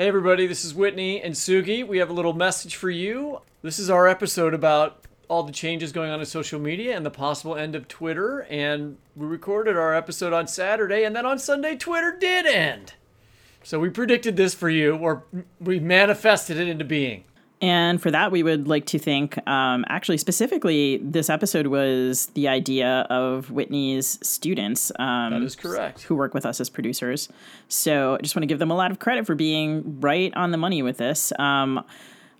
Hey, everybody, this is Whitney and Sugi. We have a little message for you. This is our episode about all the changes going on in social media and the possible end of Twitter. And we recorded our episode on Saturday, and then on Sunday, Twitter did end. So we predicted this for you, or we manifested it into being. And for that, we would like to thank, um, actually, specifically, this episode was the idea of Whitney's students. Um, that is correct. Who work with us as producers. So I just want to give them a lot of credit for being right on the money with this. Um,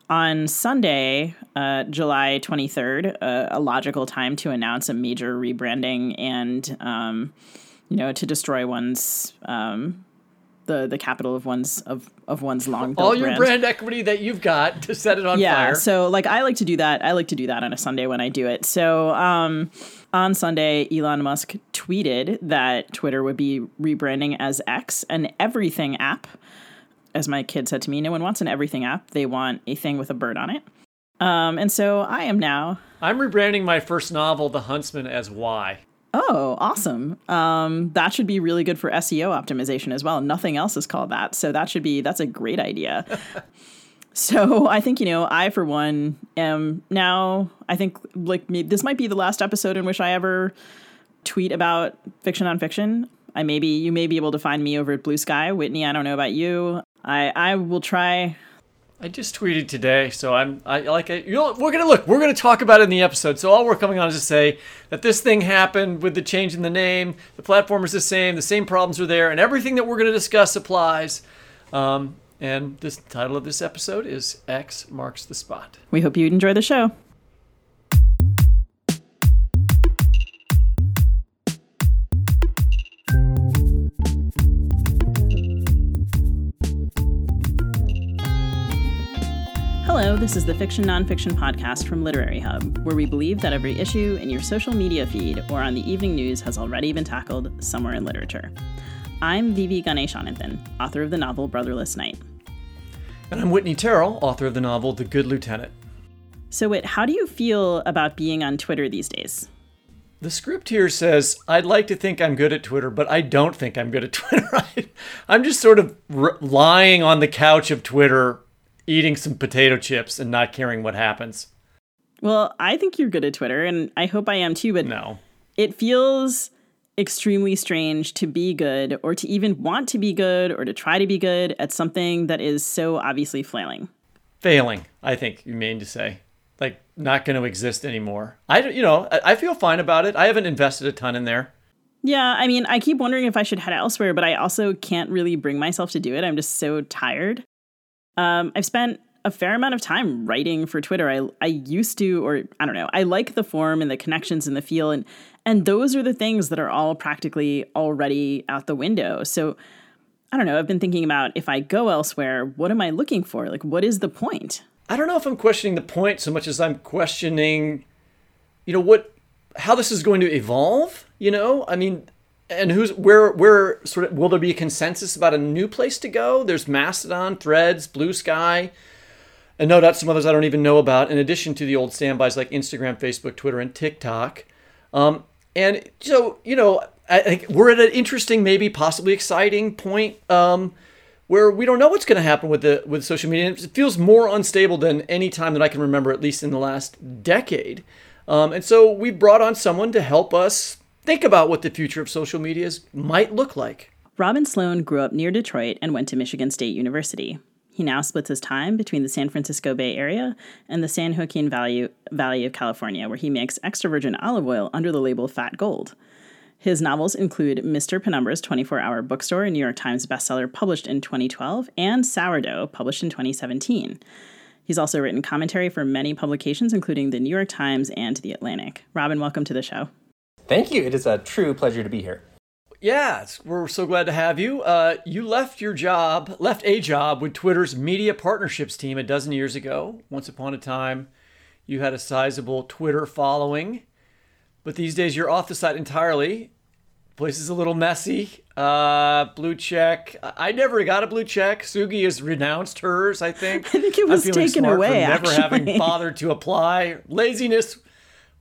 on Sunday, uh, July 23rd, uh, a logical time to announce a major rebranding and, um, you know, to destroy one's um, the the capital of one's of of one's long all your brand. brand equity that you've got to set it on yeah, fire. so like I like to do that. I like to do that on a Sunday when I do it. So um, on Sunday, Elon Musk tweeted that Twitter would be rebranding as X, an everything app. As my kid said to me, no one wants an everything app. They want a thing with a bird on it. Um, and so I am now. I'm rebranding my first novel, The Huntsman, as Y. Oh, awesome. Um, that should be really good for SEO optimization as well. Nothing else is called that. So that should be, that's a great idea. so I think, you know, I, for one, am now, I think like maybe, this might be the last episode in which I ever tweet about fiction on fiction. I maybe, you may be able to find me over at Bluesky. Whitney, I don't know about you. I, I will try I just tweeted today, so I'm I like I, you know we're gonna look we're gonna talk about it in the episode. So all we're coming on is to say that this thing happened with the change in the name. The platform is the same, the same problems are there, and everything that we're gonna discuss applies. Um, and this title of this episode is X marks the spot. We hope you enjoy the show. Hello, this is the Fiction Nonfiction podcast from Literary Hub, where we believe that every issue in your social media feed or on the evening news has already been tackled somewhere in literature. I'm V.V. Ganeshananthan, author of the novel Brotherless Night. And I'm Whitney Terrell, author of the novel The Good Lieutenant. So, Whit, how do you feel about being on Twitter these days? The script here says, I'd like to think I'm good at Twitter, but I don't think I'm good at Twitter. I'm just sort of r- lying on the couch of Twitter eating some potato chips and not caring what happens. Well, I think you're good at Twitter, and I hope I am too, but no. It feels extremely strange to be good or to even want to be good or to try to be good at something that is so obviously flailing. Failing, I think you mean to say. Like not going to exist anymore. I you know, I feel fine about it. I haven't invested a ton in there. Yeah, I mean, I keep wondering if I should head elsewhere, but I also can't really bring myself to do it. I'm just so tired. Um, I've spent a fair amount of time writing for Twitter. I I used to, or I don't know, I like the form and the connections and the feel, and and those are the things that are all practically already out the window. So I don't know. I've been thinking about if I go elsewhere, what am I looking for? Like, what is the point? I don't know if I'm questioning the point so much as I'm questioning, you know, what, how this is going to evolve. You know, I mean, and who's where where sort of will there be a consensus about a new place to go? There's mastodon threads Bluesky. And no doubt some others i don't even know about in addition to the old standbys like instagram facebook twitter and tiktok. Um, and so you know i think we're at an interesting maybe possibly exciting point um, where we don't know what's going to happen with the with social media. It feels more unstable than any time that i can remember at least in the last decade. Um, and so we brought on someone to help us think about what the future of social media might look like. Robin Sloan grew up near Detroit and went to Michigan State University. He now splits his time between the San Francisco Bay Area and the San Joaquin Valley, Valley of California, where he makes extra virgin olive oil under the label Fat Gold. His novels include Mr. Penumbra's 24 Hour Bookstore, a New York Times bestseller published in 2012, and Sourdough, published in 2017. He's also written commentary for many publications, including the New York Times and The Atlantic. Robin, welcome to the show. Thank you. It is a true pleasure to be here. Yeah, we're so glad to have you. Uh, you left your job, left a job with Twitter's media partnerships team a dozen years ago. Once upon a time, you had a sizable Twitter following, but these days you're off the site entirely. Place is a little messy. Uh, blue check. I never got a blue check. Sugi has renounced hers. I think. I think it was taken away. never actually. having bothered to apply. Laziness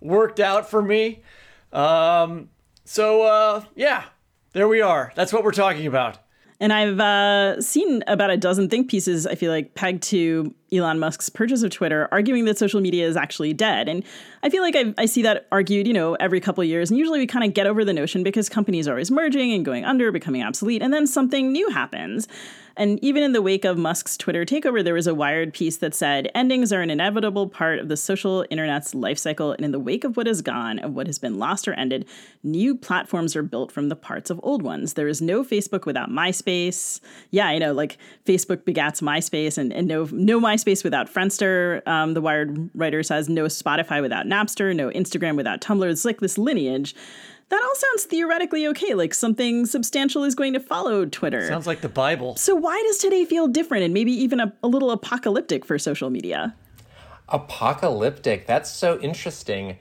worked out for me. Um, so uh, yeah, there we are. That's what we're talking about. And I've uh, seen about a dozen think pieces, I feel like, pegged to Elon Musk's purchase of Twitter, arguing that social media is actually dead. And I feel like I, I see that argued, you know, every couple of years. And usually we kind of get over the notion because companies are always merging and going under, becoming obsolete, and then something new happens. And even in the wake of Musk's Twitter takeover, there was a Wired piece that said endings are an inevitable part of the social internet's life cycle. And in the wake of what is gone, of what has been lost or ended, new platforms are built from the parts of old ones. There is no Facebook without MySpace. Yeah, I know, like Facebook begats MySpace, and, and no, no MySpace without Friendster. Um, the Wired writer says no Spotify without Napster, no Instagram without Tumblr. It's like this lineage that all sounds theoretically okay, like something substantial is going to follow Twitter. Sounds like the Bible. So, why does today feel different and maybe even a, a little apocalyptic for social media? Apocalyptic. That's so interesting.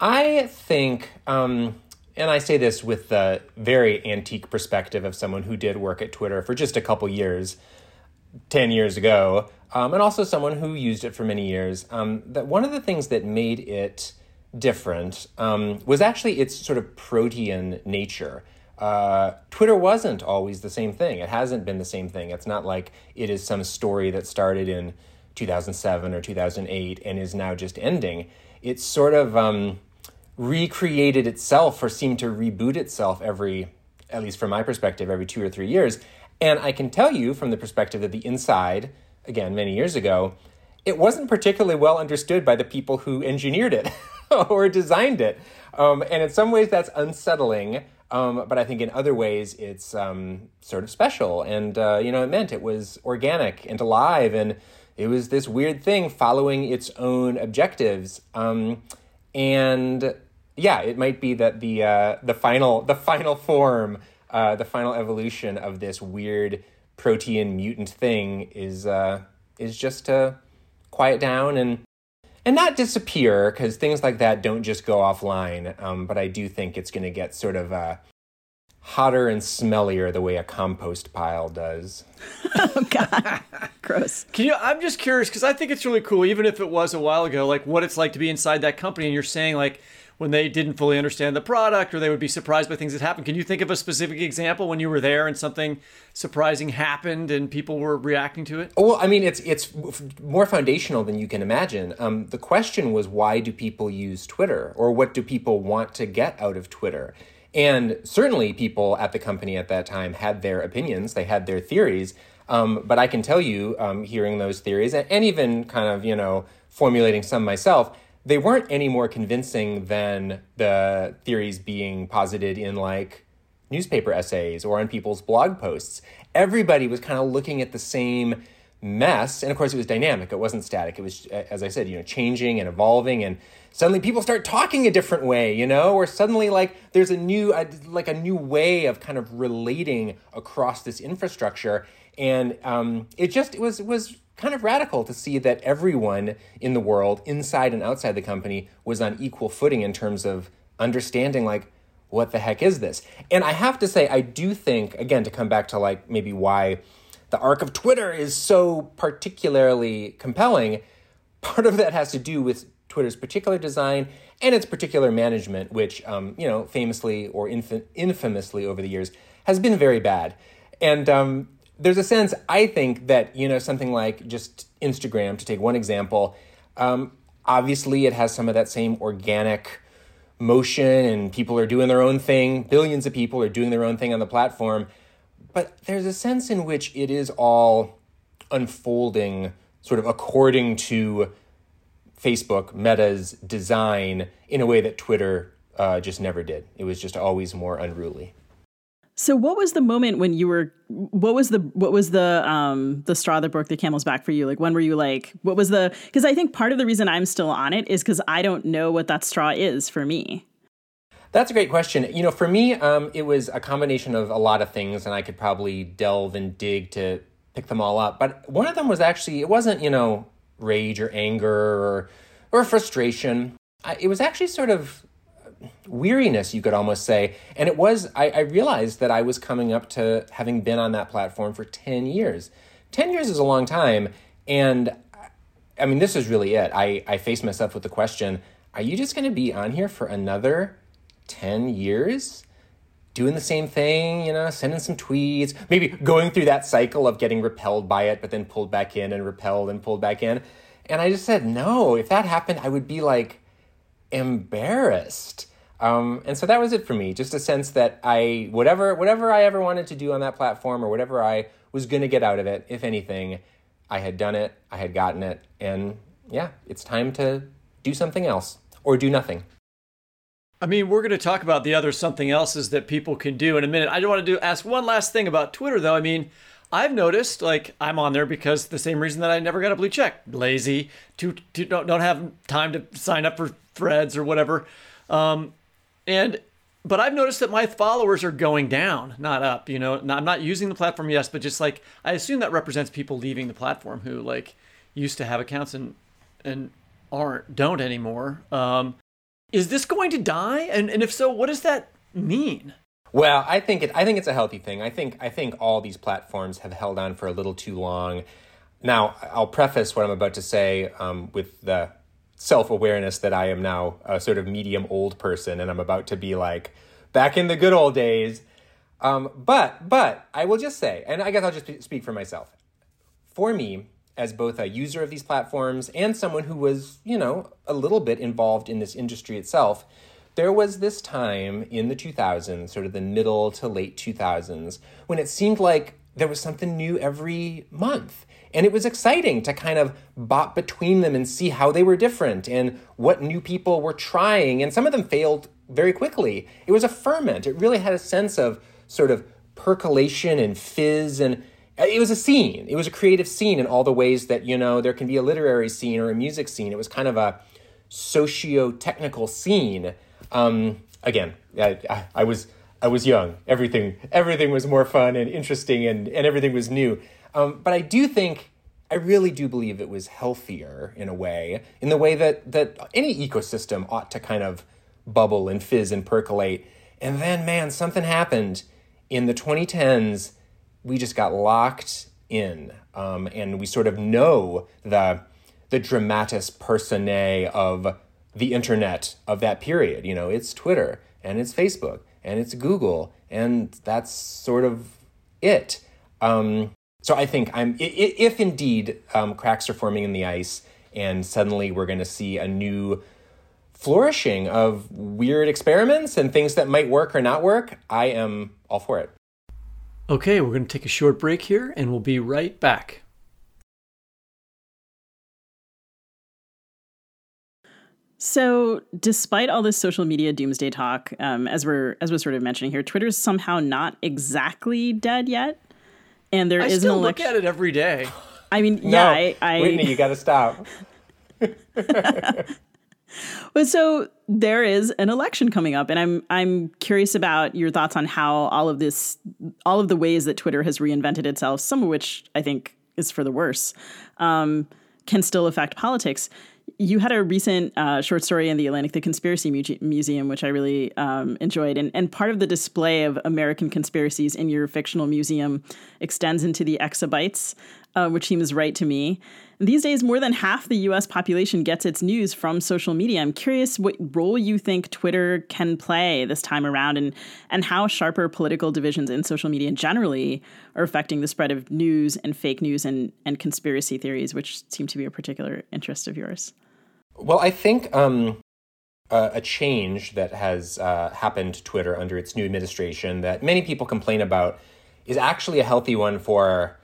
I think, um, and I say this with the very antique perspective of someone who did work at Twitter for just a couple years, 10 years ago, um, and also someone who used it for many years, um, that one of the things that made it different um, was actually its sort of protean nature. Uh, Twitter wasn't always the same thing. It hasn't been the same thing. It's not like it is some story that started in 2007 or 2008 and is now just ending. It's sort of um, recreated itself or seemed to reboot itself every, at least from my perspective, every two or three years. And I can tell you from the perspective of the inside, again, many years ago, it wasn't particularly well understood by the people who engineered it. or designed it. Um, and in some ways, that's unsettling. Um, but I think in other ways, it's um, sort of special. And, uh, you know, it meant it was organic and alive. And it was this weird thing following its own objectives. Um, and yeah, it might be that the, uh, the, final, the final form, uh, the final evolution of this weird protean mutant thing is, uh, is just to quiet down and and not disappear because things like that don't just go offline. Um, but I do think it's going to get sort of uh, hotter and smellier the way a compost pile does. oh God, gross. Can you? I'm just curious because I think it's really cool, even if it was a while ago, like what it's like to be inside that company, and you're saying like when they didn't fully understand the product or they would be surprised by things that happened. Can you think of a specific example when you were there and something surprising happened and people were reacting to it? Well, I mean, it's it's more foundational than you can imagine. Um, the question was, why do people use Twitter, or what do people want to get out of Twitter? And certainly, people at the company at that time had their opinions, they had their theories. Um, but I can tell you, um, hearing those theories, and, and even kind of you know formulating some myself, they weren't any more convincing than the theories being posited in like newspaper essays or on people's blog posts. Everybody was kind of looking at the same mess, and of course it was dynamic. It wasn't static. It was, as I said, you know, changing and evolving, and suddenly people start talking a different way, you know, or suddenly like there's a new, like a new way of kind of relating across this infrastructure, and um, it just it was was kind of radical to see that everyone in the world, inside and outside the company, was on equal footing in terms of understanding, like, what the heck is this? And I have to say, I do think, again, to come back to like maybe why the arc of Twitter is so particularly compelling, part of that has to do with Twitter's particular design and its particular management, which, um, you know, famously or inf- infamously over the years has been very bad. And um, there's a sense I think that you know something like just Instagram to take one example. Um, obviously, it has some of that same organic motion, and people are doing their own thing. Billions of people are doing their own thing on the platform, but there's a sense in which it is all unfolding sort of according to Facebook Meta's design in a way that Twitter uh, just never did. It was just always more unruly. So what was the moment when you were what was the what was the um the straw that broke the camel's back for you? Like when were you like what was the cuz I think part of the reason I'm still on it is cuz I don't know what that straw is for me. That's a great question. You know, for me, um, it was a combination of a lot of things, and I could probably delve and dig to pick them all up. But one of them was actually, it wasn't, you know, rage or anger or, or frustration. I, it was actually sort of weariness, you could almost say. And it was, I, I, realized that I was coming up to having been on that platform for 10 years. 10 years is a long time. And I mean, this is really it. I, I faced myself with the question are you just going to be on here for another 10 years? doing the same thing, you know, sending some tweets, maybe going through that cycle of getting repelled by it, but then pulled back in and repelled and pulled back in. And I just said, no, if that happened, I would be like embarrassed. Um, and so that was it for me. Just a sense that I, whatever, whatever I ever wanted to do on that platform or whatever I was going to get out of it, if anything, I had done it, I had gotten it. And yeah, it's time to do something else or do nothing. I mean, we're going to talk about the other something else's that people can do in a minute. I do want to do ask one last thing about Twitter, though. I mean, I've noticed like I'm on there because the same reason that I never got a blue check, lazy, to, to don't don't have time to sign up for threads or whatever, um, and but I've noticed that my followers are going down, not up. You know, I'm not using the platform, yes, but just like I assume that represents people leaving the platform who like used to have accounts and and aren't don't anymore. Um, is this going to die? And and if so, what does that mean? Well, I think it. I think it's a healthy thing. I think I think all these platforms have held on for a little too long. Now, I'll preface what I'm about to say um, with the self awareness that I am now a sort of medium old person, and I'm about to be like back in the good old days. Um, but but I will just say, and I guess I'll just speak for myself. For me, as both a user of these platforms and someone who was, you know, a little bit involved in this industry itself, there was this time in the 2000s, sort of the middle to late 2000s, when it seemed like there was something new every month. And it was exciting to kind of bop between them and see how they were different and what new people were trying. And some of them failed very quickly. It was a ferment. It really had a sense of sort of percolation and fizz and it was a scene. It was a creative scene in all the ways that, you know, there can be a literary scene or a music scene. It was kind of a socio-technical scene. Um, again, I, I, I was I was young. Everything everything was more fun and interesting and, and everything was new. Um, but I do think I really do believe it was healthier in a way, in the way that that any ecosystem ought to kind of bubble and fizz and percolate. And then man, something happened in the 2010s we just got locked in, um, and we sort of know the the dramatis personae of the internet of that period. You know, it's Twitter and it's Facebook and it's Google, and that's sort of it. Um, so I think I'm if indeed um, cracks are forming in the ice, and suddenly we're going to see a new flourishing of weird experiments and things that might work or not work. I am all for it. Okay, we're going to take a short break here and we'll be right back. So, despite all this social media doomsday talk, um, as we're as we're sort of mentioning here, Twitter's somehow not exactly dead yet, and there I is still an look at it every day. I mean, No, yeah, I, I Whitney, you got to stop. But so there is an election coming up, and I'm I'm curious about your thoughts on how all of this, all of the ways that Twitter has reinvented itself, some of which I think is for the worse, um, can still affect politics. You had a recent uh, short story in the Atlantic, the Conspiracy Muse- Museum, which I really um, enjoyed, and and part of the display of American conspiracies in your fictional museum extends into the exabytes, uh, which seems right to me. These days, more than half the US population gets its news from social media. I'm curious what role you think Twitter can play this time around and, and how sharper political divisions in social media generally are affecting the spread of news and fake news and, and conspiracy theories, which seem to be a particular interest of yours. Well, I think um, a, a change that has uh, happened to Twitter under its new administration that many people complain about is actually a healthy one for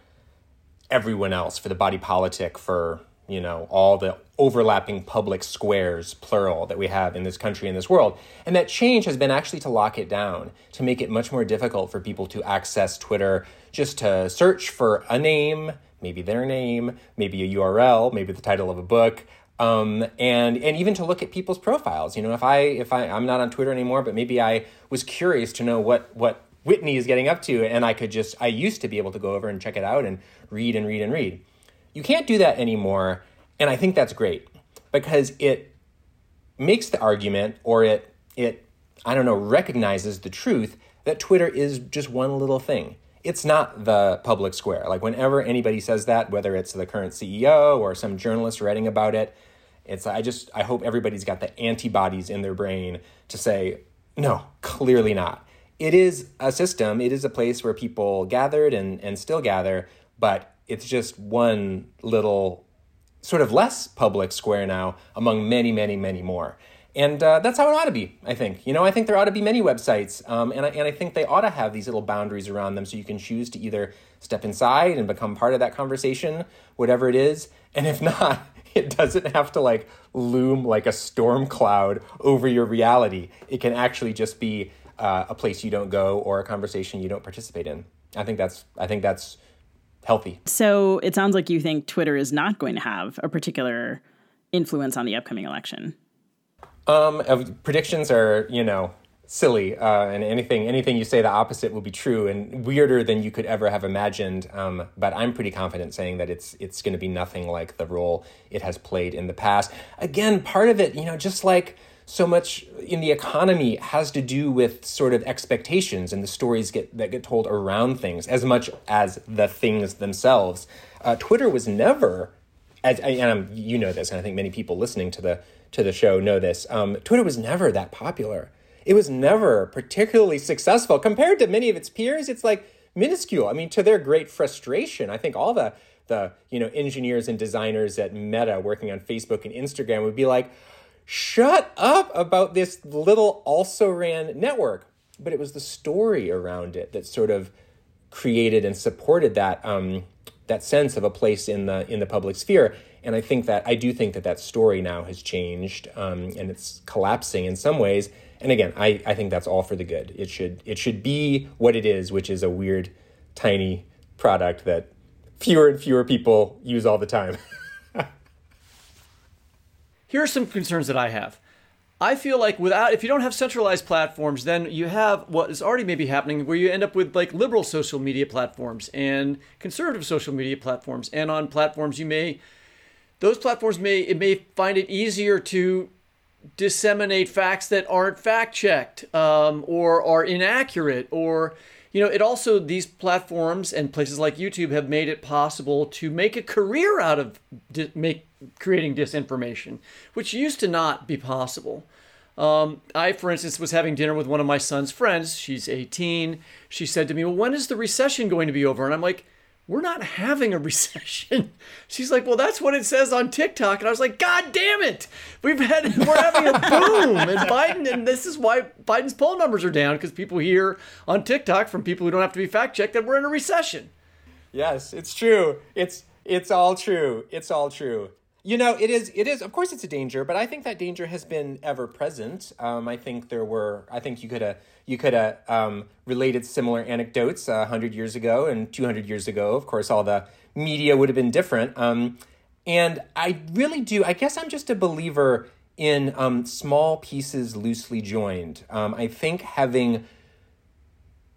everyone else, for the body politic, for you know all the overlapping public squares, plural, that we have in this country and this world. And that change has been actually to lock it down, to make it much more difficult for people to access Twitter, just to search for a name, maybe their name, maybe a URL, maybe the title of a book. Um, and and even to look at people's profiles. You know, if I if I I'm not on Twitter anymore, but maybe I was curious to know what what Whitney is getting up to, and I could just I used to be able to go over and check it out and read and read and read. You can't do that anymore, and I think that's great because it makes the argument or it it I don't know recognizes the truth that Twitter is just one little thing. It's not the public square. Like whenever anybody says that, whether it's the current CEO or some journalist writing about it, it's I just I hope everybody's got the antibodies in their brain to say no, clearly not. it is a system. It is a place where people gathered and, and still gather, but it's just one little sort of less public square now among many, many, many more. And uh, that's how it ought to be, I think. You know, I think there ought to be many websites, um, and, I, and I think they ought to have these little boundaries around them so you can choose to either step inside and become part of that conversation, whatever it is. And if not, it doesn't have to like loom like a storm cloud over your reality. It can actually just be uh, a place you don't go or a conversation you don't participate in. I think that's I think that's healthy. So it sounds like you think Twitter is not going to have a particular influence on the upcoming election. Um, predictions are, you know, silly, uh, and anything anything you say the opposite will be true, and weirder than you could ever have imagined. Um, but I'm pretty confident saying that it's it's going to be nothing like the role it has played in the past. Again, part of it, you know, just like so much in the economy has to do with sort of expectations and the stories get that get told around things as much as the things themselves. Uh, Twitter was never, as, and you know this, and I think many people listening to the to the show know this. Um, Twitter was never that popular. It was never particularly successful compared to many of its peers. It's like minuscule. I mean, to their great frustration, I think all the the you know engineers and designers at Meta working on Facebook and Instagram would be like, "Shut up about this little also ran network." But it was the story around it that sort of created and supported that um, that sense of a place in the in the public sphere. And I think that I do think that that story now has changed um, and it's collapsing in some ways. And again, I, I think that's all for the good. It should it should be what it is, which is a weird, tiny product that fewer and fewer people use all the time. Here are some concerns that I have. I feel like without if you don't have centralized platforms, then you have what is already maybe happening where you end up with like liberal social media platforms and conservative social media platforms. And on platforms you may those platforms may it may find it easier to disseminate facts that aren't fact checked um, or are inaccurate or you know it also these platforms and places like youtube have made it possible to make a career out of di- make creating disinformation which used to not be possible. Um, i for instance was having dinner with one of my son's friends. She's 18 she said to me well when is the recession going to be over? And i'm like we're not having a recession. She's like, well, that's what it says on TikTok. And I was like, God damn it. We've had, we're having a boom. And Biden, and this is why Biden's poll numbers are down because people hear on TikTok from people who don't have to be fact checked that we're in a recession. Yes, it's true. It's, it's all true. It's all true. You know, it is. It is. Of course, it's a danger, but I think that danger has been ever present. Um, I think there were. I think you could have you could have um, related similar anecdotes uh, hundred years ago and two hundred years ago. Of course, all the media would have been different. Um, and I really do. I guess I'm just a believer in um, small pieces loosely joined. Um, I think having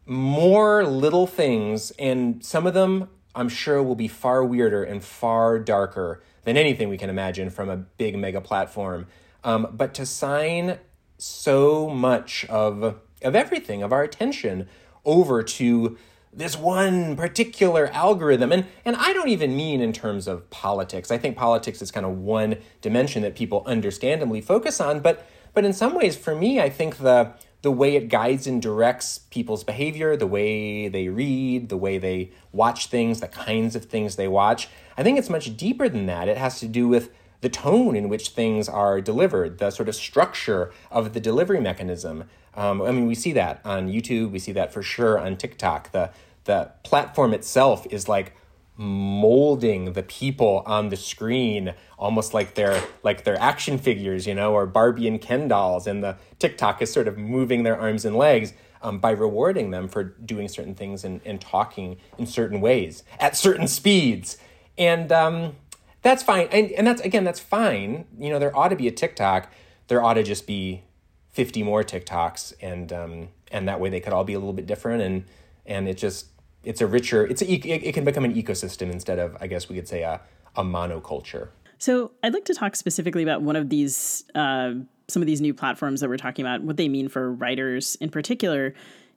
more little things, and some of them I'm sure will be far weirder and far darker than anything we can imagine from a big mega platform. Um, but to sign so much of of everything of our attention over to this one particular algorithm and and I don't even mean in terms of politics. I think politics is kind of one dimension that people understandably focus on, but but in some ways for me I think the the way it guides and directs people's behavior, the way they read, the way they watch things, the kinds of things they watch. I think it's much deeper than that. It has to do with the tone in which things are delivered, the sort of structure of the delivery mechanism. Um, I mean, we see that on YouTube. We see that for sure on TikTok. The the platform itself is like molding the people on the screen almost like they're like they're action figures you know or barbie and ken dolls and the tiktok is sort of moving their arms and legs um, by rewarding them for doing certain things and, and talking in certain ways at certain speeds. And um, that's fine. And, and that's again that's fine. You know there ought to be a tiktok. There ought to just be 50 more tiktoks and um, and that way they could all be a little bit different and and it just it's a richer it's a, it, can become an ecosystem instead of i guess we could say a, a monoculture so i'd like to talk specifically about one of these uh, some of these new platforms that we're talking about what they mean for writers in particular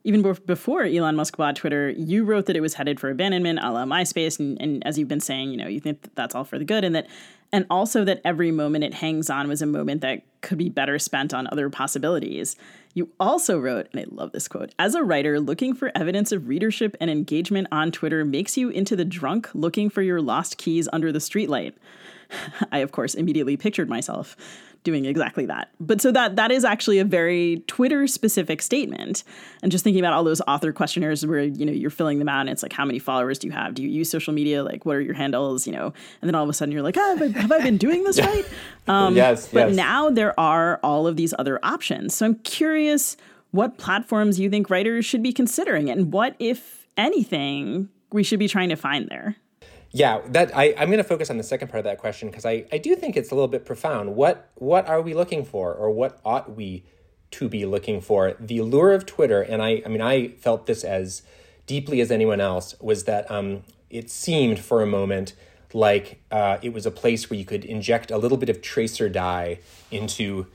even before Elon Musk bought Twitter, you wrote that it was headed for abandonment, a la MySpace, and, and as you've been saying, you know, you think that that's all for the good, and that, and also that every moment it hangs on was a moment that could be better spent on other possibilities. You also wrote, and I love this quote: "As a writer, looking for evidence of readership and engagement on Twitter makes you into the drunk looking for your lost keys under the streetlight." I, of course, immediately pictured myself doing exactly that. But so that that is actually a very Twitter specific statement. And just thinking about all those author questionnaires where you know you're filling them out and it's like how many followers do you have? Do you use social media? Like what are your handles? You know, and then all of a sudden you're like, oh, have, I, have I been doing this right? Um, yes. But yes. now there are all of these other options. So I'm curious what platforms you think writers should be considering and what, if anything, we should be trying to find there. Yeah, that I, I'm going to focus on the second part of that question because I, I do think it's a little bit profound. What what are we looking for, or what ought we to be looking for? The allure of Twitter, and I I mean I felt this as deeply as anyone else, was that um, it seemed for a moment like uh, it was a place where you could inject a little bit of tracer dye into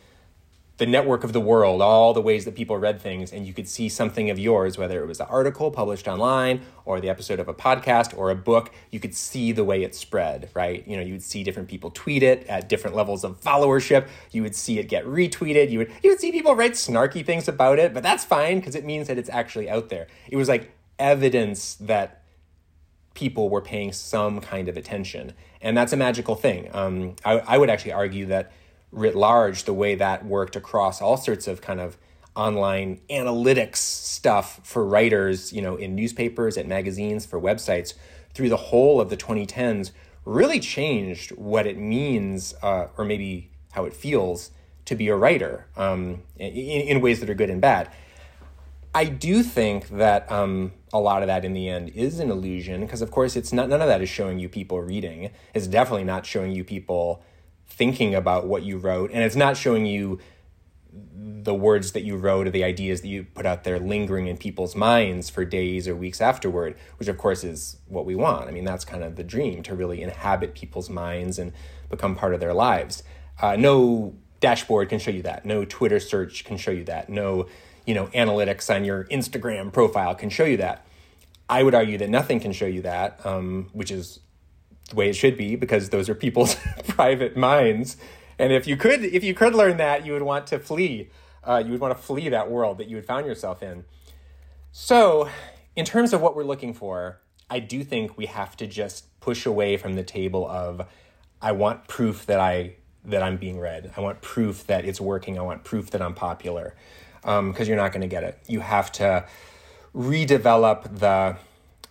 the network of the world, all the ways that people read things, and you could see something of yours, whether it was an article published online or the episode of a podcast or a book, you could see the way it spread, right? You know, you would see different people tweet it at different levels of followership. You would see it get retweeted. You would you would see people write snarky things about it, but that's fine because it means that it's actually out there. It was like evidence that people were paying some kind of attention, and that's a magical thing. Um, I, I would actually argue that writ large the way that worked across all sorts of kind of online analytics stuff for writers, you know, in newspapers, at magazines, for websites through the whole of the 2010s really changed what it means uh, or maybe how it feels to be a writer um, in, in, ways that are good and bad. I do think that um, a lot of that in the end is an illusion because, of course, it's not none of that is showing you people reading. It's definitely not showing you people thinking about what you wrote and it's not showing you the words that you wrote or the ideas that you put out there lingering in people's minds for days or weeks afterward, which of course is what we want. I mean, that's kind of the dream to really inhabit people's minds and become part of their lives. Uh, no dashboard can show you that. No Twitter search can show you that. No, you know, analytics on your Instagram profile can show you that. I would argue that nothing can show you that, um, which is the way it should be because those are people's private minds. And if you could, if you could learn that, you would want to flee. Uh, you would want to flee that world that you had found yourself in. So, in terms of what we're looking for, I do think we have to just push away from the table of, I want proof that I that I'm being read. I want proof that it's working. I want proof that I'm popular, because um, you're not going to get it. You have to redevelop the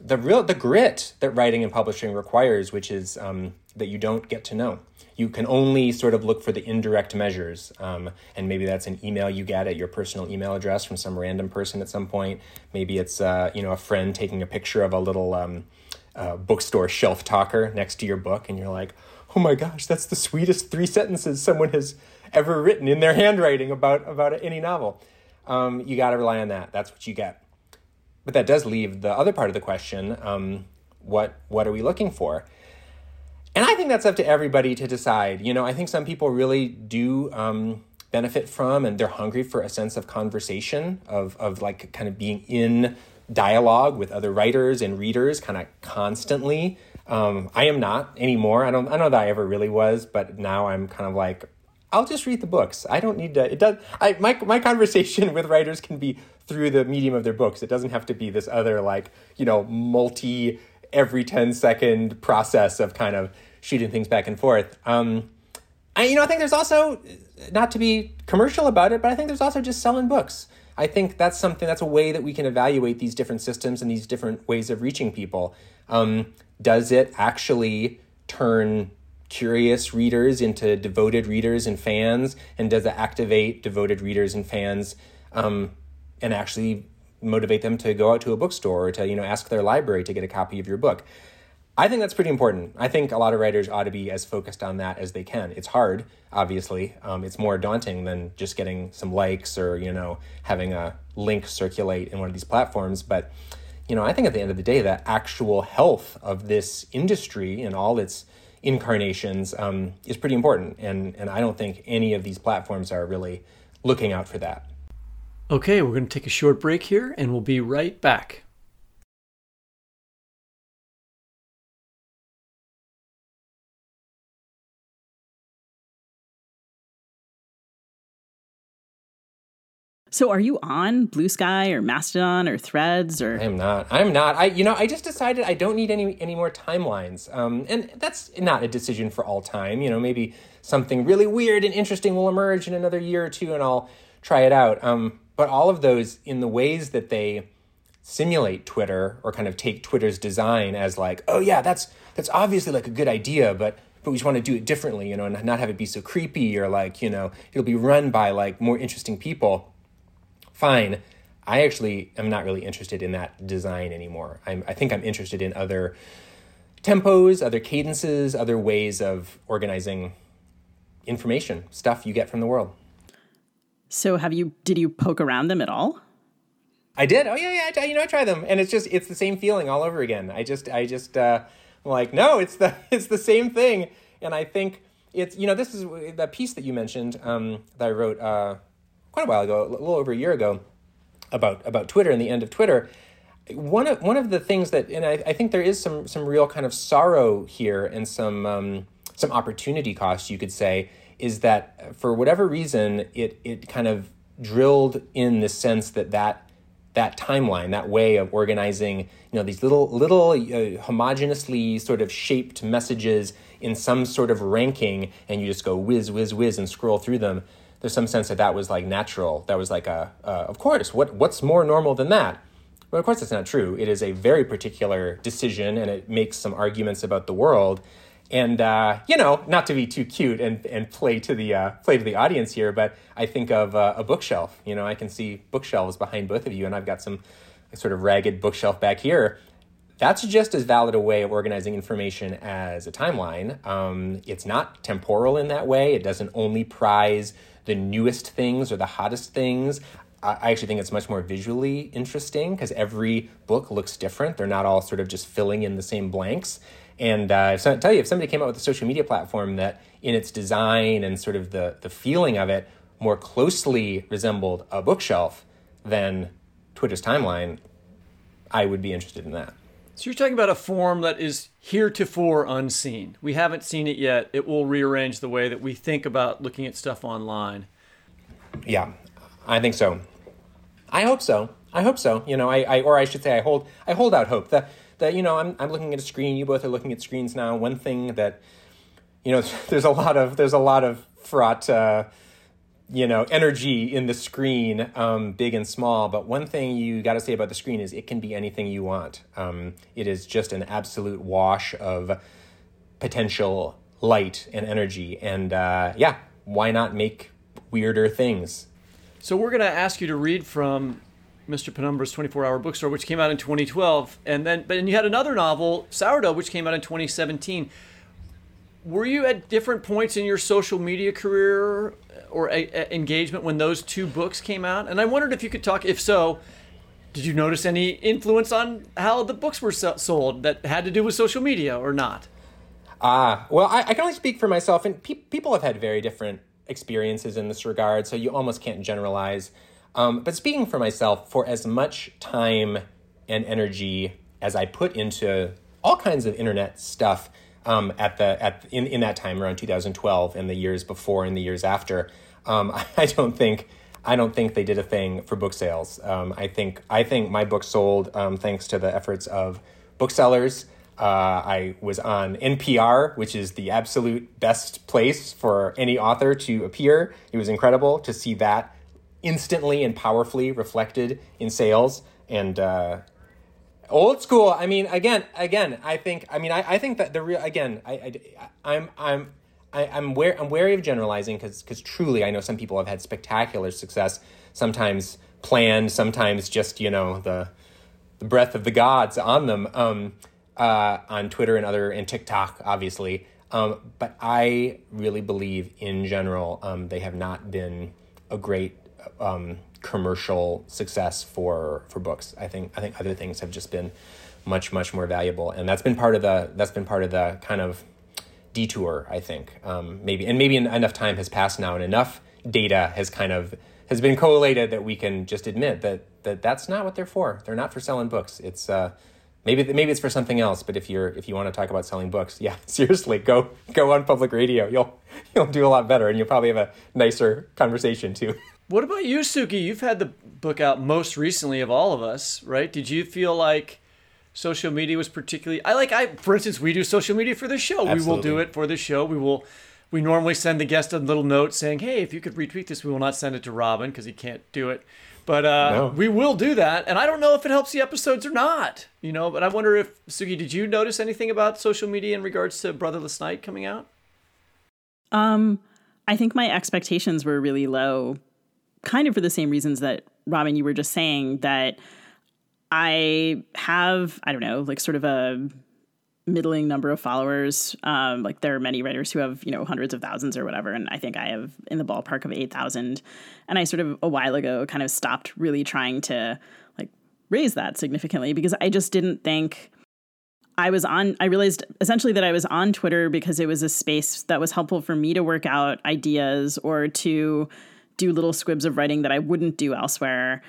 the real the grit that writing and publishing requires, which is um, that you don't get to know. You can only sort of look for the indirect measures, um, and maybe that's an email you get at your personal email address from some random person at some point. Maybe it's uh, you know a friend taking a picture of a little um, uh, bookstore shelf talker next to your book, and you're like, oh my gosh, that's the sweetest three sentences someone has ever written in their handwriting about about any novel. Um, you got to rely on that. That's what you get but that does leave the other part of the question um, what what are we looking for and i think that's up to everybody to decide you know i think some people really do um, benefit from and they're hungry for a sense of conversation of, of like kind of being in dialogue with other writers and readers kind of constantly um, i am not anymore i don't i know that i ever really was but now i'm kind of like I'll just read the books. I don't need to. It does. I my my conversation with writers can be through the medium of their books. It doesn't have to be this other like you know multi every 10 second process of kind of shooting things back and forth. Um, I you know I think there's also not to be commercial about it, but I think there's also just selling books. I think that's something that's a way that we can evaluate these different systems and these different ways of reaching people. Um, does it actually turn curious readers into devoted readers and fans? And does it activate devoted readers and fans um, and actually motivate them to go out to a bookstore or to you know ask their library to get a copy of your book? I think that's pretty important. I think a lot of writers ought to be as focused on that as they can. It's hard, obviously. Um, it's more daunting than just getting some likes or you know having a link circulate in one of these platforms. But you know, I think at the end of the day, the actual health of this industry and all its incarnations um, is pretty important. And, and I don't think any of these platforms are really looking out for that. Okay, we're going to take a short break here and we'll be right back. So are you on Bluesky or Mastodon or Threads or I am not. I'm not. I you know I just decided I don't need any any more timelines. Um, and that's not a decision for all time. You know, maybe something really weird and interesting will emerge in another year or two, and I'll try it out. Um, but all of those in the ways that they simulate Twitter or kind of take Twitter's design as like, oh yeah, that's that's obviously like a good idea, but but we just want to do it differently, you know, and not have it be so creepy or like, you know, it'll be run by like more interesting people fine. I actually am not really interested in that design anymore. I'm, I think I'm interested in other tempos, other cadences, other ways of organizing information, stuff you get from the world. So have you did you poke around them at all? I did. Oh yeah, yeah. I, you know, I try them, and it's just it's the same feeling all over again. I just I just uh, I'm like no, it's the it's the same thing, and I think it's you know this is the piece that you mentioned um, that I wrote. Uh, quite a while ago, a little over a year ago, about about Twitter and the end of Twitter. One of one of the things that, and I, I think there is some some real kind of sorrow here and some um, some opportunity cost, you could say, is that for whatever reason, it it kind of drilled in the sense that that that timeline, that way of organizing, you know, these little little uh, homogeneously sort of shaped messages in some sort of ranking, and you just go whiz whiz whiz and scroll through them there's some sense that that was like natural. That was like a, uh, of course, what what's more normal than that? But of course, that's not true. It is a very particular decision, and it makes some arguments about the world. And uh, you know, not to be too cute and, and play to the uh, play to the audience here, but I think of uh, a bookshelf. You know, I can see bookshelves behind both of you, and I've got some sort of ragged bookshelf back here. That's just as valid a way of organizing information as a timeline. Um, it's not temporal in that way. It doesn't only prize the newest things or the hottest things. I actually think it's much more visually interesting because every book looks different. They're not all sort of just filling in the same blanks. And uh, so I tell you, if somebody came out with a social media platform that, in its design and sort of the the feeling of it, more closely resembled a bookshelf than Twitter's timeline, I would be interested in that. So you're talking about a form that is heretofore unseen. We haven't seen it yet. It will rearrange the way that we think about looking at stuff online. Yeah, I think so. I hope so. I hope so. You know, I, I or I should say, I hold I hold out hope that that you know I'm I'm looking at a screen. You both are looking at screens now. One thing that you know, there's a lot of there's a lot of fraught. Uh, you know energy in the screen um, big and small but one thing you got to say about the screen is it can be anything you want um, it is just an absolute wash of potential light and energy and uh, yeah why not make weirder things so we're going to ask you to read from Mr. Penumbra's 24-hour bookstore, which came out in 2012, and then but then you had another novel, Sourdough, which came out in 2017. Were you at different points in your social media career or a, a engagement when those two books came out? And I wondered if you could talk. If so, did you notice any influence on how the books were sold that had to do with social media or not? Ah, uh, well, I, I, can only speak for myself, and pe- people have had very different experiences in this regard, so you almost can't generalize. Um, but speaking for myself, for as much time and energy as I put into all kinds of internet stuff um, at the at in, in that time around 2012 and the years before and the years after, um, I don't think I don't think they did a thing for book sales. Um, I think I think my book sold um, thanks to the efforts of booksellers. Uh, I was on NPR, which is the absolute best place for any author to appear. It was incredible to see that instantly and powerfully reflected in sales. And uh, old school. I mean, again, again, I think. I mean, I, I think that the real. Again, I, I I'm I'm I, I'm wary, I'm wary of generalizing because because truly I know some people have had spectacular success. Sometimes planned, sometimes just you know the the breath of the gods on them um, uh, on Twitter and other and TikTok, obviously. Um, but I really believe in general um, they have not been a great um, commercial success for for books. I think I think other things have just been much much more valuable, and that's been part of the that's been part of the kind of detour, I think, um, maybe, and maybe enough time has passed now, and enough data has kind of has been collated that we can just admit that that that's not what they're for. They're not for selling books. It's uh, maybe maybe it's for something else. But if you're if you want to talk about selling books, yeah, seriously, go go on public radio. You'll you'll do a lot better, and you'll probably have a nicer conversation too. What about you, Sugi? You've had the book out most recently of all of us, right? Did you feel like social media was particularly? I like I, for instance, we do social media for the show. Absolutely. We will do it for the show. We will. We normally send the guest a little note saying, "Hey, if you could retweet this, we will not send it to Robin because he can't do it." But uh, No. we will do that, and I don't know if it helps the episodes or not. You know, but I wonder if Sugi, did you notice anything about social media in regards to Brotherless Night coming out? Um, I think my expectations were really low, kind of for the same reasons that Robin, you were just saying that I have, I don't know, like sort of a middling number of followers. Um, like there are many writers who have, you know, hundreds of thousands or whatever. And I think I have in the ballpark of 8,000. And I sort of a while ago kind of stopped really trying to like raise that significantly because I just didn't think I was on, I realized essentially that I was on Twitter because it was a space that was helpful for me to work out ideas or to do little squibs of writing that I wouldn't do elsewhere.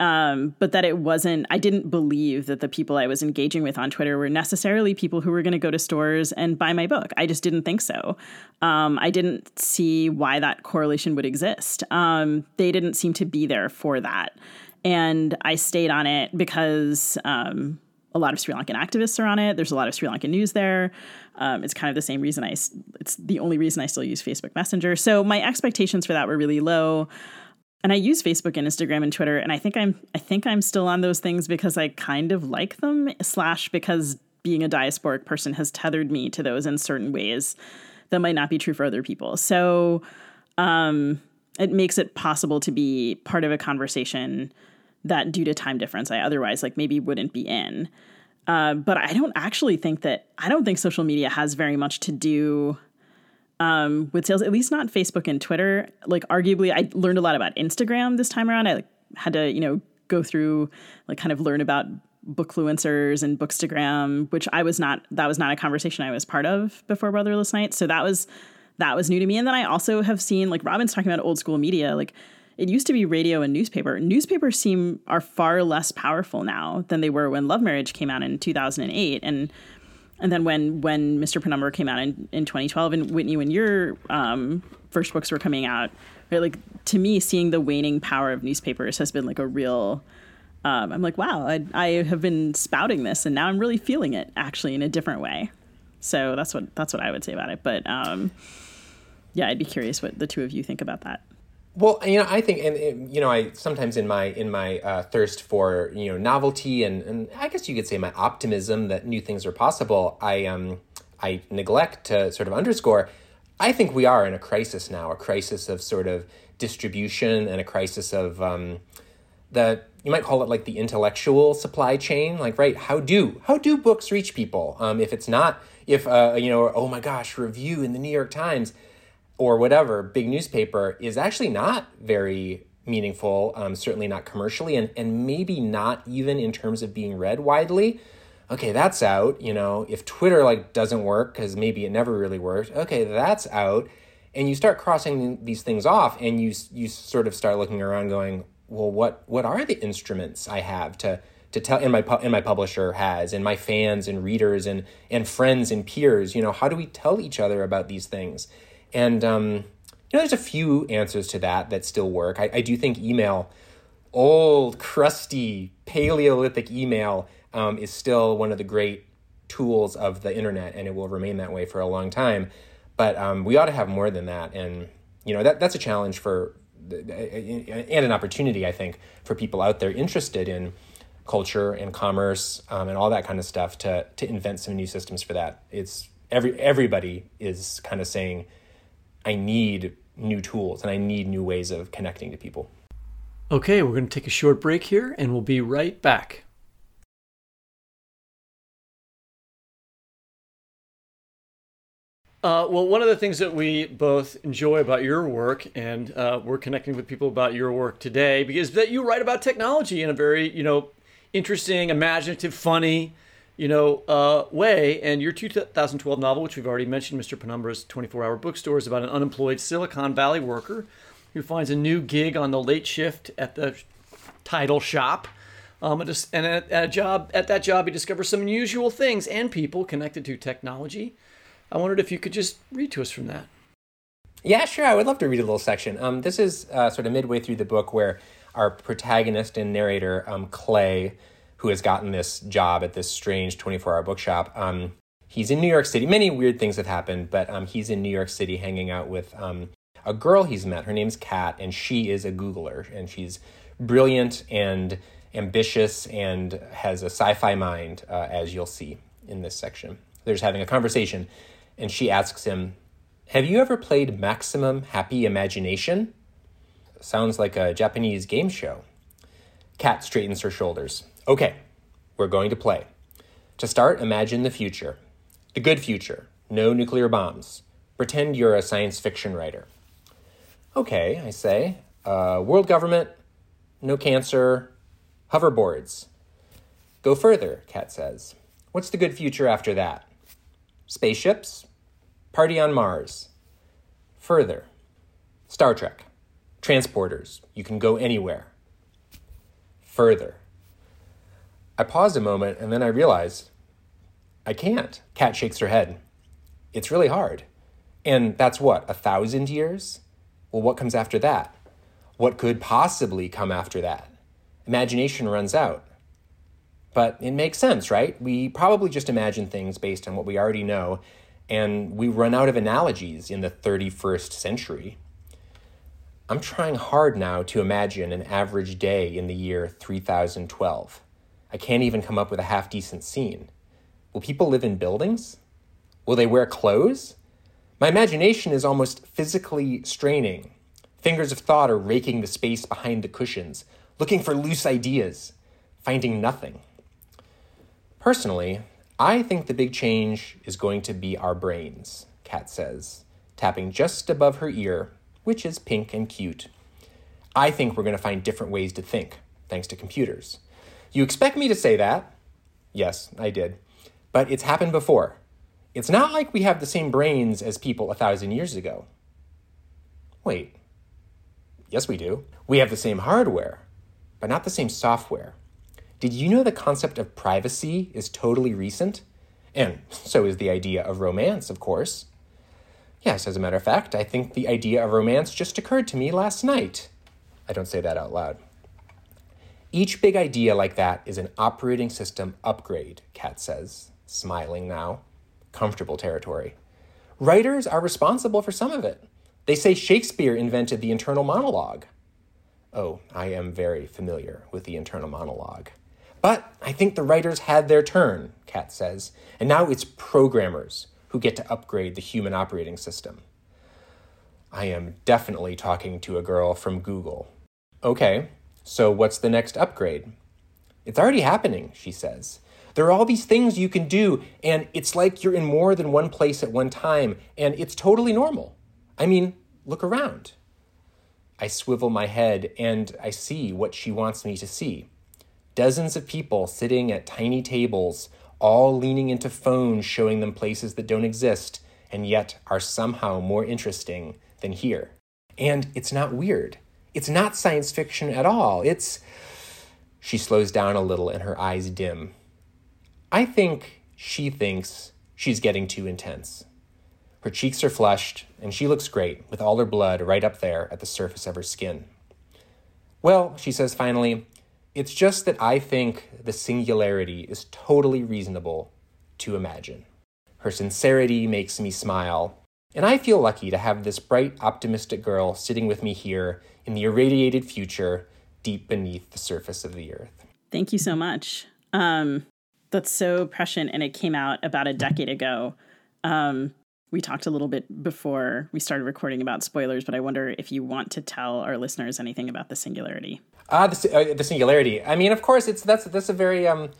Um, but that it wasn't, I didn't believe that the people I was engaging with on Twitter were necessarily people who were going to go to stores and buy my book. I just didn't think so. Um, I didn't see why that correlation would exist. Um, they didn't seem to be there for that. And I stayed on it because um, a lot of Sri Lankan activists are on it. There's a lot of Sri Lankan news there. Um, it's kind of the same reason I, it's the only reason I still use Facebook Messenger. So my expectations for that were really low. And I use Facebook and Instagram and Twitter, and I think I'm, I think I'm still on those things because I kind of like them, slash because being a diasporic person has tethered me to those in certain ways that might not be true for other people. So um, it makes it possible to be part of a conversation that due to time difference I otherwise like maybe wouldn't be in. Uh, but I don't actually think that I don't think social media has very much to do um, with sales, at least not Facebook and Twitter. Like arguably, I learned a lot about Instagram this time around. I like, had to you know go through like kind of learn about bookfluencers and bookstagram, which I was not that was not a conversation I was part of before Brotherless Night. So that was that was new to me. And then I also have seen like Robin's talking about old school media, like it used to be radio and newspaper. Newspapers seem are far less powerful now than they were when Love Marriage came out in 2008 and and then when when Mr. Penumbra came out in, in 2012 and Whitney when your um, first books were coming out, right, like to me seeing the waning power of newspapers has been like a real um, I'm like, wow, I, I have been spouting this and now I'm really feeling it actually in a different way. So that's what that's what I would say about it. But um, yeah, I'd be curious what the two of you think about that. Well, you know, I think, and, you know, I sometimes in my in my uh, thirst for you know novelty and and I guess you could say my optimism that new things are possible, I um I neglect to sort of underscore. I think we are in a crisis now, a crisis of sort of distribution and a crisis of um, the you might call it like the intellectual supply chain like right how do how do books reach people um, if it's not if uh, you know oh my gosh review in the new york times or whatever big newspaper is actually not very meaningful um, certainly not commercially and, and maybe not even in terms of being read widely. Okay that's out you know. If twitter like doesn't work because maybe it never really worked okay that's out. And you start crossing these things off and you you sort of start looking around going well what what are the instruments i have to to tell and my and my publisher has and my fans and readers and and friends and peers you know? How do we tell each other about these things and um you know there's a few answers to that that still work. I, I do think email old crusty paleolithic email um, is still one of the great tools of the internet and it will remain that way for a long time. But um, we ought to have more than that. And you know that that's a challenge for and an opportunity i think for people out there interested in culture and commerce um, and all that kind of stuff to to invent some new systems for that. It's every everybody is kind of saying i need new tools and i need new ways of connecting to people Okay, we're going to take a short break here and we'll be right back. Uh, well, one of the things that we both enjoy about your work, and uh, we're connecting with people about your work today, because that you write about technology in a very, you know, interesting, imaginative, funny, you know, uh, way. And your 2012 novel, which we've already mentioned, Mr. Penumbra's 24-hour bookstore, is about an unemployed Silicon Valley worker who finds a new gig on the late shift at the title shop. Um, and at, at a job at that job, he discovers some unusual things and people connected to technology. I wondered if you could just read to us from that. Yeah, sure. I would love to read a little section. Um, this is uh, sort of midway through the book where our protagonist and narrator, um, Clay, who has gotten this job at this strange 24 hour bookshop, um, he's in New York City. Many weird things have happened, but um, he's in New York City hanging out with um, a girl he's met. Her name's Kat, and she is a Googler, and she's brilliant and ambitious and has a sci fi mind, uh, as you'll see in this section. They're just having a conversation, and she asks him, Have you ever played Maximum Happy Imagination? Sounds like a Japanese game show. Kat straightens her shoulders. Okay, we're going to play. To start, imagine the future. The good future. No nuclear bombs. Pretend you're a science fiction writer. Okay, I say. Uh, world government, no cancer, hoverboards. Go further, Kat says. What's the good future after that? Spaceships? Party on Mars. Further. Star Trek. Transporters. You can go anywhere. Further. I pause a moment and then I realize I can't. Kat shakes her head. It's really hard. And that's what, a thousand years? Well, what comes after that? What could possibly come after that? Imagination runs out. But it makes sense, right? We probably just imagine things based on what we already know, and we run out of analogies in the 31st century. I'm trying hard now to imagine an average day in the year 3012. I can't even come up with a half decent scene. Will people live in buildings? Will they wear clothes? My imagination is almost physically straining. Fingers of thought are raking the space behind the cushions, looking for loose ideas, finding nothing. Personally, I think the big change is going to be our brains, Kat says, tapping just above her ear, which is pink and cute. I think we're going to find different ways to think, thanks to computers. You expect me to say that? Yes, I did. But it's happened before. It's not like we have the same brains as people a thousand years ago. Wait. Yes, we do. We have the same hardware, but not the same software. Did you know the concept of privacy is totally recent? And so is the idea of romance, of course. Yes, as a matter of fact, I think the idea of romance just occurred to me last night. I don't say that out loud. Each big idea like that is an operating system upgrade, Kat says, smiling now comfortable territory. Writers are responsible for some of it. They say Shakespeare invented the internal monologue. Oh, I am very familiar with the internal monologue. But I think the writers had their turn, Kat says, and now it's programmers who get to upgrade the human operating system. I am definitely talking to a girl from Google. Okay, so what's the next upgrade? It's already happening, she says. There are all these things you can do, and it's like you're in more than one place at one time, and it's totally normal. I mean, look around. I swivel my head and I see what she wants me to see. Dozens of people sitting at tiny tables, all leaning into phones showing them places that don't exist and yet are somehow more interesting than here. And it's not weird. It's not science fiction at all. It's. She slows down a little and her eyes dim. I think she thinks she's getting too intense. Her cheeks are flushed, and she looks great, with all her blood right up there at the surface of her skin. Well, she says finally, it's just that I think the singularity is totally reasonable to imagine. Her sincerity makes me smile, and I feel lucky to have this bright, optimistic girl sitting with me here in the irradiated future deep beneath the surface of the earth. Thank you so much. Um, that's so prescient and it came out about a decade ago um, we talked a little bit before we started recording about spoilers but i wonder if you want to tell our listeners anything about the singularity ah uh, the, uh, the singularity i mean of course it's that's that's a very um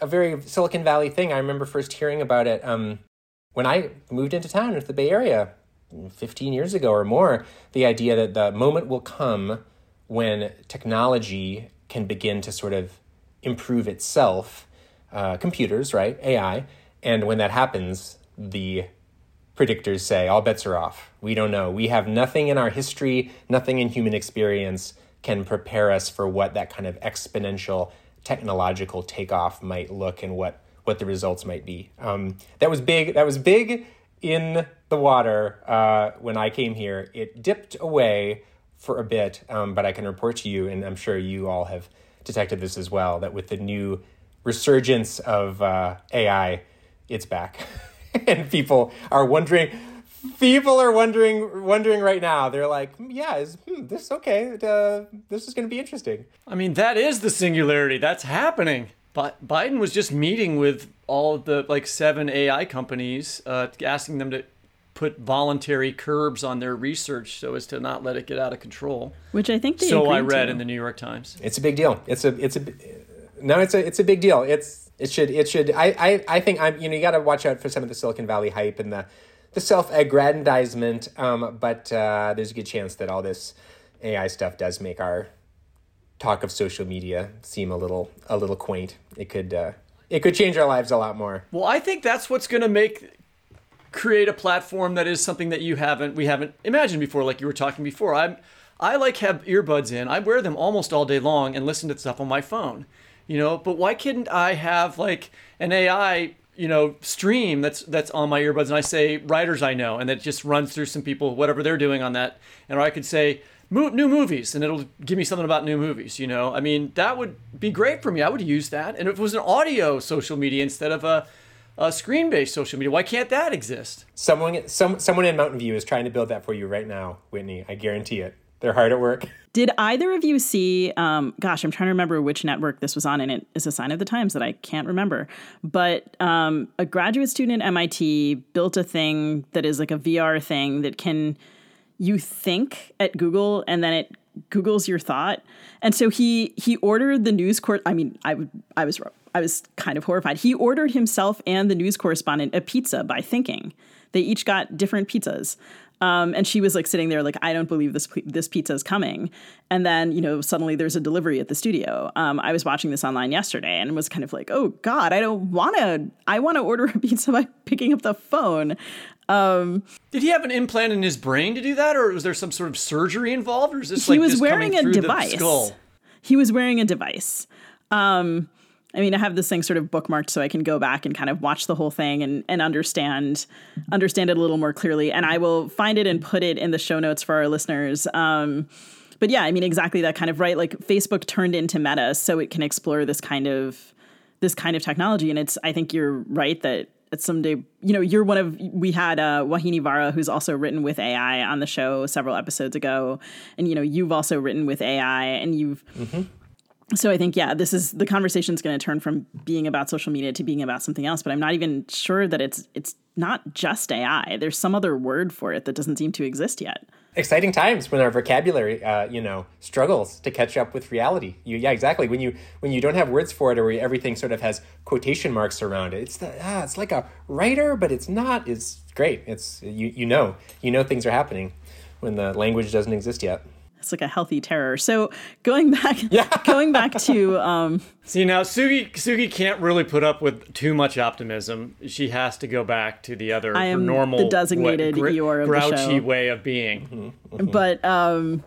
a very silicon valley thing i remember first hearing about it um when i moved into town into the bay area 15 years ago or more the idea that the moment will come when technology can begin to sort of improve itself uh, computers, right? AI. And when that happens, the predictors say all bets are off. We don't know. We have nothing in our history, nothing in human experience can prepare us for what that kind of exponential technological takeoff might look and what what the results might be. Um, that was big. That was big in the water uh, when I came here. It dipped away for a bit, um, but I can report to you, and I'm sure you all have detected this as well, that with the new resurgence of uh, AI, it's back, and people are wondering. People are wondering, wondering right now. They're like, "Hmm, "Yeah, is hmm, this okay? Uh, this is going to be interesting." I mean, that is the singularity. That's happening. But Biden was just meeting with all of the like seven AI companies, uh, asking them to put voluntary curbs on their research so as to not let it get out of control. Which I think they So I read to. in the New York Times. It's a big deal. It's a it's a no. It's a it's a big deal. It's it should it should. I I, I think I'm you know you got to watch out for some of the Silicon Valley hype and the the self aggrandizement. Um, but uh, there's a good chance that all this AI stuff does make our talk of social media seem a little a little quaint. It could uh, it could change our lives a lot more. Well, I think that's what's going to make create a platform that is something that you haven't we haven't imagined before like you were talking before. I'm I like have earbuds in. I wear them almost all day long and listen to stuff on my phone. You know, but why couldn't I have like an AI, you know, stream that's that's on my earbuds and I say writers I know and that just runs through some people whatever they're doing on that and I could say Mo- new movies and it'll give me something about new movies you know i mean that would be great for me i would use that and if it was an audio social media instead of a, a screen-based social media why can't that exist Someone some someone in Mountain View is trying to build that for you right now, Whitney. I guarantee it. They're hard at work. Did either of you see? Um, gosh, I'm trying to remember which network this was on, and it is a sign of the times that I can't remember. But um, a graduate student at MIT built a thing that is like a VR thing that can you think at Google, and then it Google's your thought. And so he he ordered the news court. I mean, I would I was I was kind of horrified. He ordered himself and the news correspondent a pizza by thinking. They each got different pizzas. Um, and she was like sitting there, like, I don't believe this this pizza is coming. And then, you know, suddenly there's a delivery at the studio. Um, I was watching this online yesterday and was kind of like, oh God, I don't want to. I want to order a pizza by picking up the phone. Um, did he have an implant in his brain to do that or was there some sort of surgery involved or is this he like was just wearing a device. He was wearing a device. Um, I mean, I have this thing sort of bookmarked so I can go back and kind of watch the whole thing and, and understand understand it a little more clearly. And I will find it and put it in the show notes for our listeners. Um, but yeah, I mean, exactly that kind of right. Like Facebook turned into Meta so it can explore this kind of this kind of technology. And it's I think you're right that someday you know you're one of we had uh, Vauhini Vara who's also written with AI on the show several episodes ago, and you know you've also written with AI and you've so I think yeah, this is the conversation's going to turn from being about social media to being about something else. But I'm not even sure that it's it's not just AI. There's some other word for it that doesn't seem to exist yet. Exciting times when our vocabulary, uh, you know, struggles to catch up with reality. You, yeah, exactly. When you when you don't have words for it, or everything sort of has quotation marks around it, it's the ah, it's like a writer, but it's not. It's great. It's you you know you know things are happening when the language doesn't exist yet. It's like a healthy terror. So going back, yeah. going back to um, See now, Sugi Sugi can't really put up with too much optimism. She has to go back to the other I am her normal, the designated gr- Eeyore of the grouchy show. way of being. but um,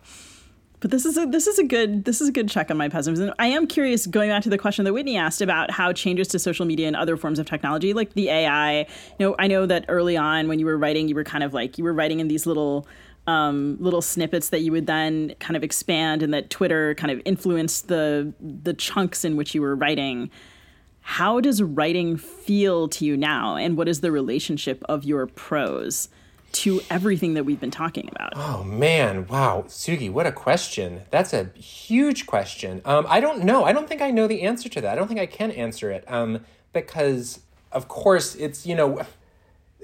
but this is a this is a good this is a good check on my pessimism. I am curious, going back to the question that Whitney asked about how changes to social media and other forms of technology, like the AI. You know, I know that early on when you were writing, you were kind of like you were writing in these little um, little snippets that you would then kind of expand, and that Twitter kind of influenced the the chunks in which you were writing. How does writing feel to you now, and what is the relationship of your prose to everything that we've been talking about? Oh man, wow, Sugi, what a question. That's a huge question. Um, I don't know. I don't think I know the answer to that. I don't think I can answer it. Um, because of course it's you know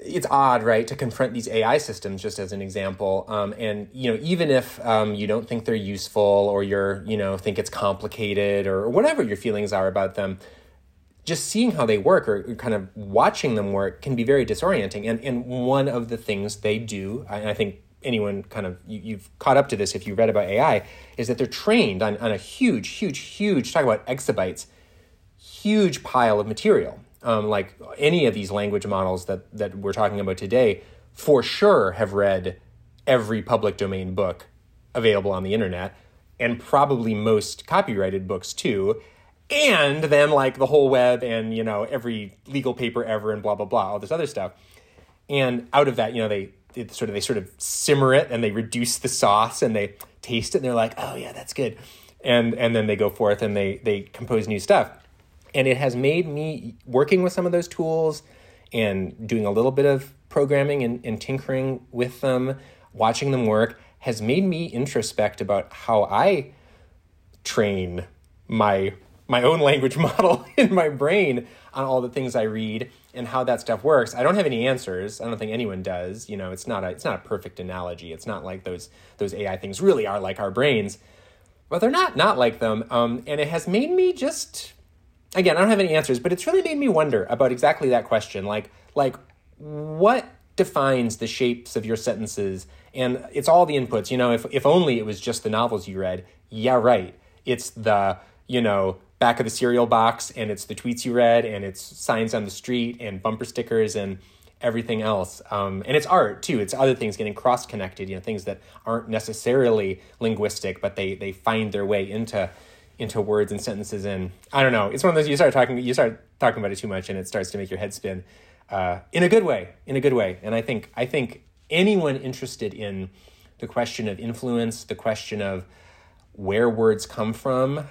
it's odd, right, to confront these AI systems, just as an example. Um, and you know, even if um, you don't think they're useful, or you're, you know, think it's complicated, or whatever your feelings are about them, just seeing how they work, or kind of watching them work, can be very disorienting. And and one of the things they do, and I think anyone kind of you, you've caught up to this if you read about AI, is that they're trained on on a huge, huge, huge. Talk about exabytes, huge pile of material um, like any of these language models that, that we're talking about today, for sure have read every public domain book available on the internet and probably most copyrighted books too. And then like the whole web and you know every legal paper ever and blah blah blah all this other stuff. And out of that you know they, they sort of they sort of simmer it and they reduce the sauce and they taste it and they're like oh yeah that's good. And and then they go forth and they they compose new stuff and it has made me working with some of those tools and doing a little bit of programming and, and tinkering with them watching them work has made me introspect about how i train my my own language model in my brain on all the things I read and how that stuff works. I don't have any answers. I don't think anyone does. You know, it's not a it's not a perfect analogy. It's not like those those AI things really are like our brains, but they're not not like them. Um, and it has made me just again, I don't have any answers, but it's really made me wonder about exactly that question. Like like what defines the shapes of your sentences and it's all the inputs you know if, if only it was just the novels you read yeah right it's the you know back of the cereal box and it's the tweets you read and it's signs on the street and bumper stickers and everything else. Um, and it's art too. It's other things getting cross connected, you know, things that aren't necessarily linguistic, but they, they find their way into into words and sentences. And I don't know, it's one of those you start talking you start talking about it too much and it starts to make your head spin uh, in a good way, in a good way. And I think I think anyone interested in the question of influence, the question of where words come from,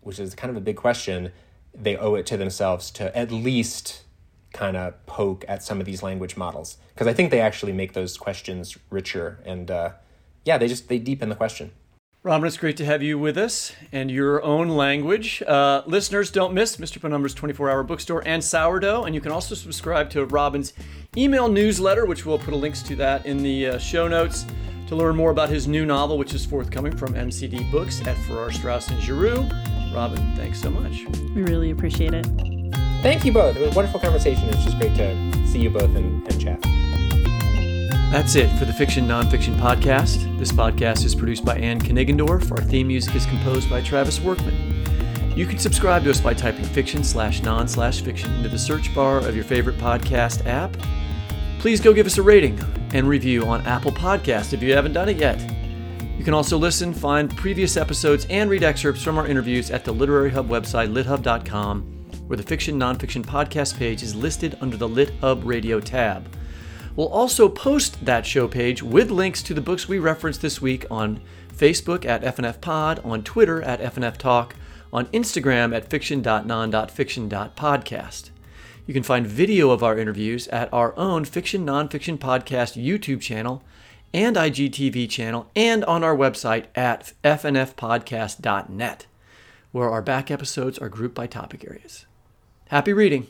which is kind of a big question, they owe it to themselves to at least kind of poke at some of these language models because I think they actually make those questions richer and uh, yeah, they just they deepen the question. Robin, it's great to have you with us and your own language. Uh, listeners, don't miss Mr. Penumbra's 24 hour bookstore and sourdough. And you can also subscribe to Robin's email newsletter, which we'll put links to that in the uh, show notes to learn more about his new novel, which is forthcoming from MCD Books at Farrar, Straus, and Giroux. Robin, thanks so much. We really appreciate it. Thank you both. It was a wonderful conversation. It's just great to see you both and, and chat. That's it for the Fiction Nonfiction Podcast. This podcast is produced by Anne Kniggendorf. Our theme music is composed by Travis Workman. You can subscribe to us by typing fiction slash non slash fiction into the search bar of your favorite podcast app. Please go give us a rating and review on Apple Podcast if you haven't done it yet. You can also listen, find previous episodes, and read excerpts from our interviews at the Literary Hub website, lithub.com, where the Fiction Nonfiction podcast page is listed under the Lit Hub Radio tab. We'll also post that show page with links to the books we referenced this week on Facebook at FNF Pod, on Twitter at FNF Talk, on Instagram at fiction.non.fiction.podcast. You can find video of our interviews at our own Fiction Nonfiction Podcast YouTube channel and IGTV channel and on our website at fnfpodcast.net, where our back episodes are grouped by topic areas. Happy reading!